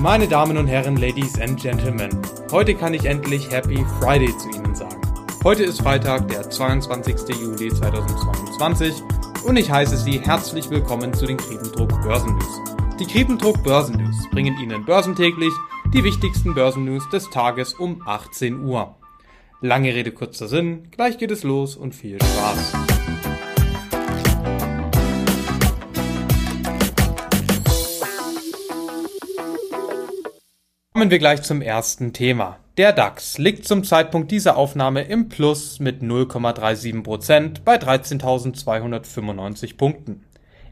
Meine Damen und Herren, Ladies and Gentlemen, heute kann ich endlich Happy Friday zu Ihnen sagen. Heute ist Freitag, der 22. Juli 2022 und ich heiße Sie herzlich willkommen zu den Kriebendruck Börsennews. Die Kriebendruck Börsennews bringen Ihnen börsentäglich die wichtigsten Börsennews des Tages um 18 Uhr. Lange Rede, kurzer Sinn, gleich geht es los und viel Spaß. Kommen wir gleich zum ersten Thema. Der DAX liegt zum Zeitpunkt dieser Aufnahme im Plus mit 0,37% bei 13.295 Punkten.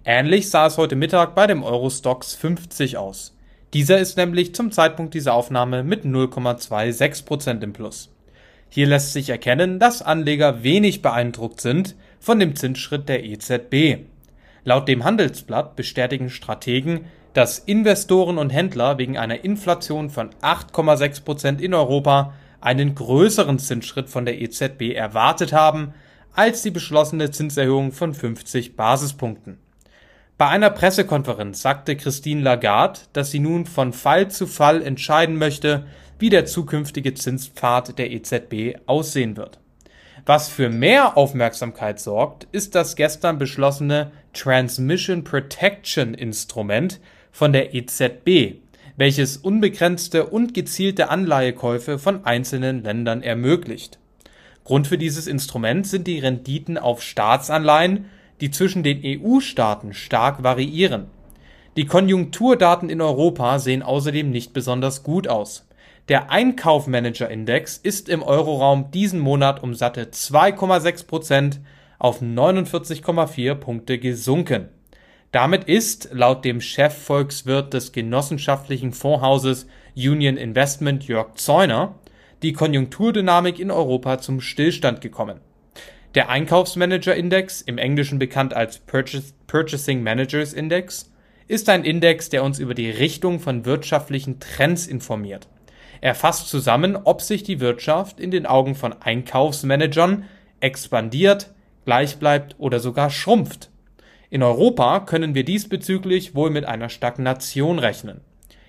Ähnlich sah es heute Mittag bei dem Eurostox 50 aus. Dieser ist nämlich zum Zeitpunkt dieser Aufnahme mit 0,26% im Plus. Hier lässt sich erkennen, dass Anleger wenig beeindruckt sind von dem Zinsschritt der EZB. Laut dem Handelsblatt bestätigen Strategen, dass Investoren und Händler wegen einer Inflation von 8,6 Prozent in Europa einen größeren Zinsschritt von der EZB erwartet haben als die beschlossene Zinserhöhung von 50 Basispunkten. Bei einer Pressekonferenz sagte Christine Lagarde, dass sie nun von Fall zu Fall entscheiden möchte, wie der zukünftige Zinspfad der EZB aussehen wird. Was für mehr Aufmerksamkeit sorgt, ist das gestern beschlossene Transmission Protection Instrument, von der EZB, welches unbegrenzte und gezielte Anleihekäufe von einzelnen Ländern ermöglicht. Grund für dieses Instrument sind die Renditen auf Staatsanleihen, die zwischen den EU-Staaten stark variieren. Die Konjunkturdaten in Europa sehen außerdem nicht besonders gut aus. Der Einkaufmanager-Index ist im Euroraum diesen Monat um satte 2,6 Prozent auf 49,4 Punkte gesunken. Damit ist, laut dem Chefvolkswirt des genossenschaftlichen Fondshauses Union Investment Jörg Zeuner, die Konjunkturdynamik in Europa zum Stillstand gekommen. Der Einkaufsmanager-Index, im Englischen bekannt als Purchasing Managers Index, ist ein Index, der uns über die Richtung von wirtschaftlichen Trends informiert. Er fasst zusammen, ob sich die Wirtschaft in den Augen von Einkaufsmanagern expandiert, gleich bleibt oder sogar schrumpft. In Europa können wir diesbezüglich wohl mit einer Stagnation rechnen.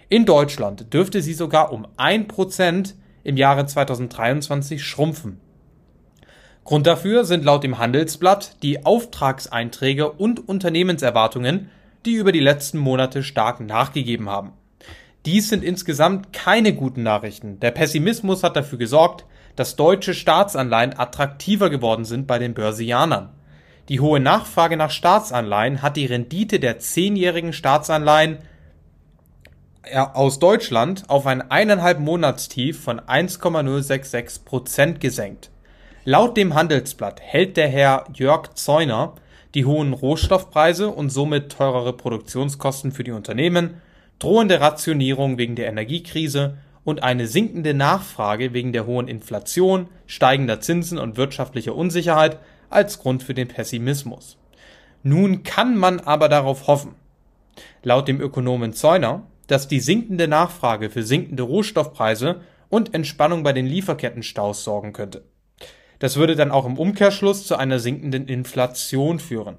In Deutschland dürfte sie sogar um 1% im Jahre 2023 schrumpfen. Grund dafür sind laut dem Handelsblatt die Auftragseinträge und Unternehmenserwartungen, die über die letzten Monate stark nachgegeben haben. Dies sind insgesamt keine guten Nachrichten. Der Pessimismus hat dafür gesorgt, dass deutsche Staatsanleihen attraktiver geworden sind bei den Börsianern. Die hohe Nachfrage nach Staatsanleihen hat die Rendite der zehnjährigen Staatsanleihen aus Deutschland auf ein eineinhalb Monatstief von 1,066 Prozent gesenkt. Laut dem Handelsblatt hält der Herr Jörg Zeuner die hohen Rohstoffpreise und somit teurere Produktionskosten für die Unternehmen, drohende Rationierung wegen der Energiekrise und eine sinkende Nachfrage wegen der hohen Inflation, steigender Zinsen und wirtschaftlicher Unsicherheit als Grund für den Pessimismus. Nun kann man aber darauf hoffen, laut dem Ökonomen Zeuner, dass die sinkende Nachfrage für sinkende Rohstoffpreise und Entspannung bei den Lieferkettenstaus sorgen könnte. Das würde dann auch im Umkehrschluss zu einer sinkenden Inflation führen.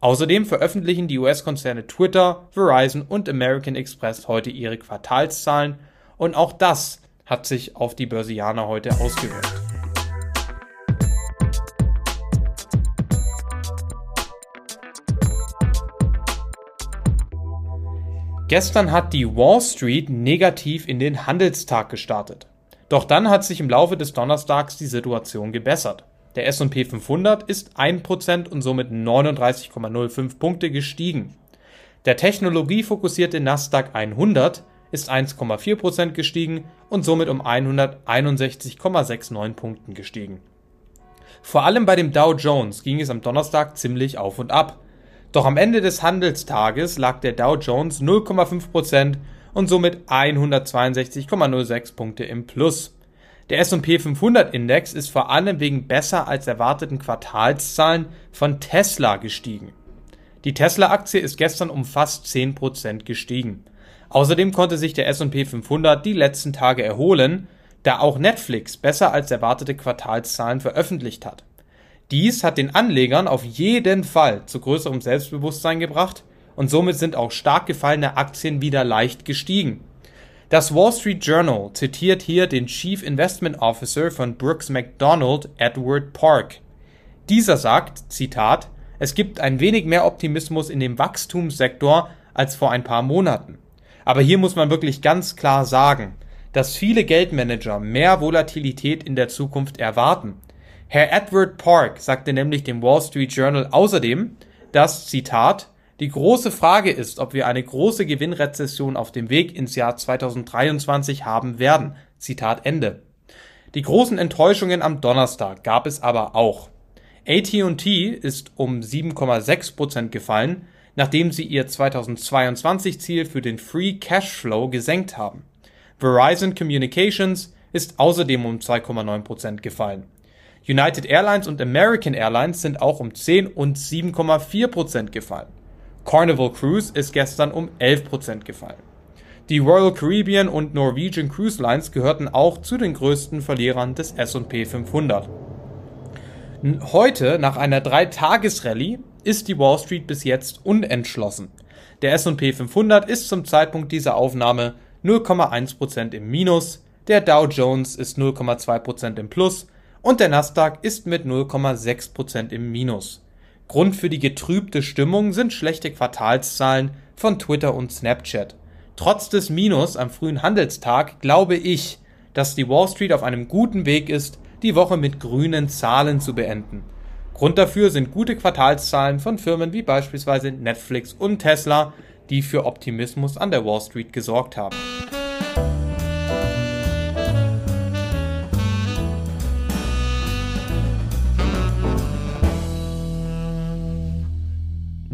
Außerdem veröffentlichen die US-Konzerne Twitter, Verizon und American Express heute ihre Quartalszahlen und auch das hat sich auf die Börsianer heute ausgewirkt. Gestern hat die Wall Street negativ in den Handelstag gestartet. Doch dann hat sich im Laufe des Donnerstags die Situation gebessert. Der S&P 500 ist 1% und somit 39,05 Punkte gestiegen. Der technologiefokussierte Nasdaq 100 ist 1,4% gestiegen und somit um 161,69 Punkten gestiegen. Vor allem bei dem Dow Jones ging es am Donnerstag ziemlich auf und ab. Doch am Ende des Handelstages lag der Dow Jones 0,5% und somit 162,06 Punkte im Plus. Der S&P 500 Index ist vor allem wegen besser als erwarteten Quartalszahlen von Tesla gestiegen. Die Tesla-Aktie ist gestern um fast 10% gestiegen. Außerdem konnte sich der S&P 500 die letzten Tage erholen, da auch Netflix besser als erwartete Quartalszahlen veröffentlicht hat. Dies hat den Anlegern auf jeden Fall zu größerem Selbstbewusstsein gebracht und somit sind auch stark gefallene Aktien wieder leicht gestiegen. Das Wall Street Journal zitiert hier den Chief Investment Officer von Brooks McDonald, Edward Park. Dieser sagt, Zitat, es gibt ein wenig mehr Optimismus in dem Wachstumssektor als vor ein paar Monaten. Aber hier muss man wirklich ganz klar sagen, dass viele Geldmanager mehr Volatilität in der Zukunft erwarten. Herr Edward Park sagte nämlich dem Wall Street Journal außerdem, dass, Zitat, die große Frage ist, ob wir eine große Gewinnrezession auf dem Weg ins Jahr 2023 haben werden. Zitat Ende. Die großen Enttäuschungen am Donnerstag gab es aber auch. AT&T ist um 7,6% gefallen, nachdem sie ihr 2022 Ziel für den Free Cashflow gesenkt haben. Verizon Communications ist außerdem um 2,9% gefallen. United Airlines und American Airlines sind auch um 10 und 7,4% gefallen. Carnival Cruise ist gestern um 11% gefallen. Die Royal Caribbean und Norwegian Cruise Lines gehörten auch zu den größten Verlierern des S&P 500. Heute, nach einer Dreitagesrallye, ist die Wall Street bis jetzt unentschlossen. Der S&P 500 ist zum Zeitpunkt dieser Aufnahme 0,1% im Minus, der Dow Jones ist 0,2% im Plus und der Nasdaq ist mit 0,6% im Minus. Grund für die getrübte Stimmung sind schlechte Quartalszahlen von Twitter und Snapchat. Trotz des Minus am frühen Handelstag glaube ich, dass die Wall Street auf einem guten Weg ist, die Woche mit grünen Zahlen zu beenden. Grund dafür sind gute Quartalszahlen von Firmen wie beispielsweise Netflix und Tesla, die für Optimismus an der Wall Street gesorgt haben.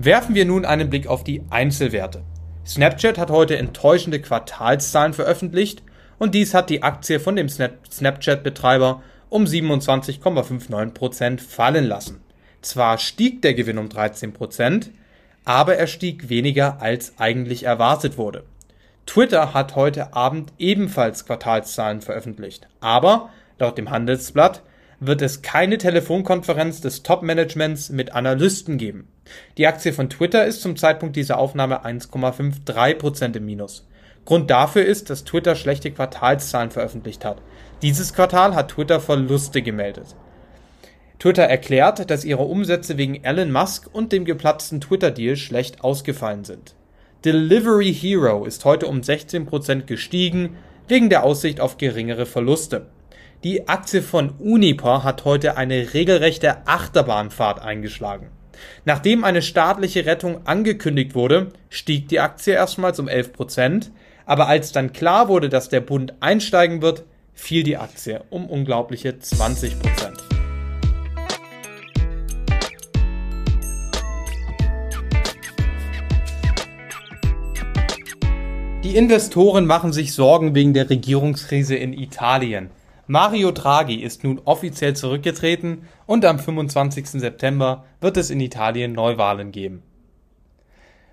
Werfen wir nun einen Blick auf die Einzelwerte. Snapchat hat heute enttäuschende Quartalszahlen veröffentlicht und dies hat die Aktie von dem Snapchat-Betreiber um 27,59% fallen lassen. Zwar stieg der Gewinn um 13%, aber er stieg weniger als eigentlich erwartet wurde. Twitter hat heute Abend ebenfalls Quartalszahlen veröffentlicht, aber laut dem Handelsblatt wird es keine Telefonkonferenz des Top-Managements mit Analysten geben. Die Aktie von Twitter ist zum Zeitpunkt dieser Aufnahme 1,53% im Minus. Grund dafür ist, dass Twitter schlechte Quartalszahlen veröffentlicht hat. Dieses Quartal hat Twitter Verluste gemeldet. Twitter erklärt, dass ihre Umsätze wegen Elon Musk und dem geplatzten Twitter-Deal schlecht ausgefallen sind. Delivery Hero ist heute um 16% gestiegen, wegen der Aussicht auf geringere Verluste. Die Aktie von Uniper hat heute eine regelrechte Achterbahnfahrt eingeschlagen. Nachdem eine staatliche Rettung angekündigt wurde, stieg die Aktie erstmals um 11%, aber als dann klar wurde, dass der Bund einsteigen wird, fiel die Aktie um unglaubliche 20%. Die Investoren machen sich Sorgen wegen der Regierungskrise in Italien. Mario Draghi ist nun offiziell zurückgetreten und am 25. September wird es in Italien Neuwahlen geben.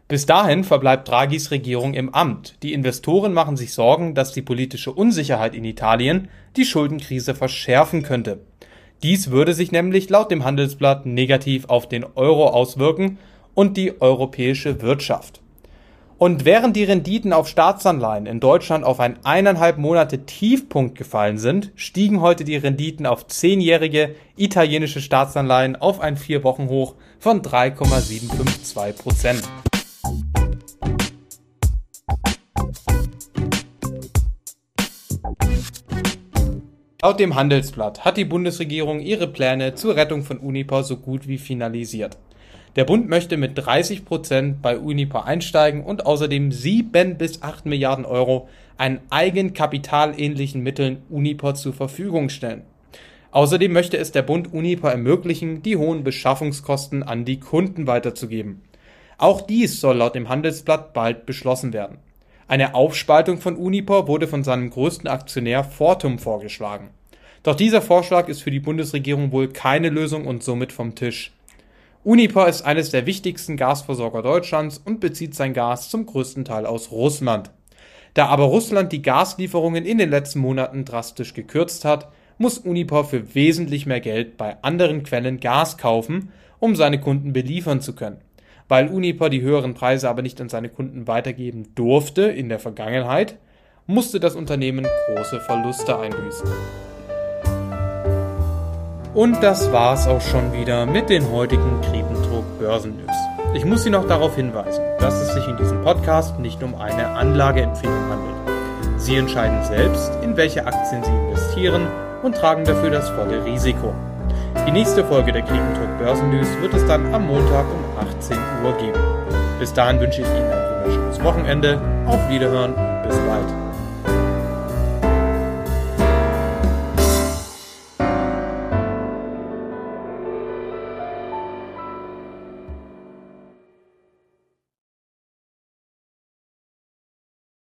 Bis dahin verbleibt Draghis Regierung im Amt. Die Investoren machen sich Sorgen, dass die politische Unsicherheit in Italien die Schuldenkrise verschärfen könnte. Dies würde sich nämlich laut dem Handelsblatt negativ auf den Euro auswirken und die europäische Wirtschaft. Und während die Renditen auf Staatsanleihen in Deutschland auf einen eineinhalb Monate Tiefpunkt gefallen sind, stiegen heute die Renditen auf zehnjährige italienische Staatsanleihen auf ein vier Wochen Hoch von 3,752 Prozent. Laut dem Handelsblatt hat die Bundesregierung ihre Pläne zur Rettung von Uniper so gut wie finalisiert. Der Bund möchte mit 30 Prozent bei Uniper einsteigen und außerdem 7 bis 8 Milliarden Euro an eigenkapitalähnlichen Mitteln Uniper zur Verfügung stellen. Außerdem möchte es der Bund Uniper ermöglichen, die hohen Beschaffungskosten an die Kunden weiterzugeben. Auch dies soll laut dem Handelsblatt bald beschlossen werden. Eine Aufspaltung von Uniper wurde von seinem größten Aktionär Fortum vorgeschlagen. Doch dieser Vorschlag ist für die Bundesregierung wohl keine Lösung und somit vom Tisch. Uniper ist eines der wichtigsten Gasversorger Deutschlands und bezieht sein Gas zum größten Teil aus Russland. Da aber Russland die Gaslieferungen in den letzten Monaten drastisch gekürzt hat, muss Uniper für wesentlich mehr Geld bei anderen Quellen Gas kaufen, um seine Kunden beliefern zu können. Weil Uniper die höheren Preise aber nicht an seine Kunden weitergeben durfte in der Vergangenheit, musste das Unternehmen große Verluste einbüßen. Und das war's auch schon wieder mit den heutigen Kriependruck Börsennews. Ich muss Sie noch darauf hinweisen, dass es sich in diesem Podcast nicht um eine Anlageempfehlung handelt. Sie entscheiden selbst, in welche Aktien Sie investieren und tragen dafür das volle Risiko. Die nächste Folge der Kriependruck Börsennews wird es dann am Montag um 18 Uhr geben. Bis dahin wünsche ich Ihnen ein wunderschönes Wochenende. Auf Wiederhören bis bald.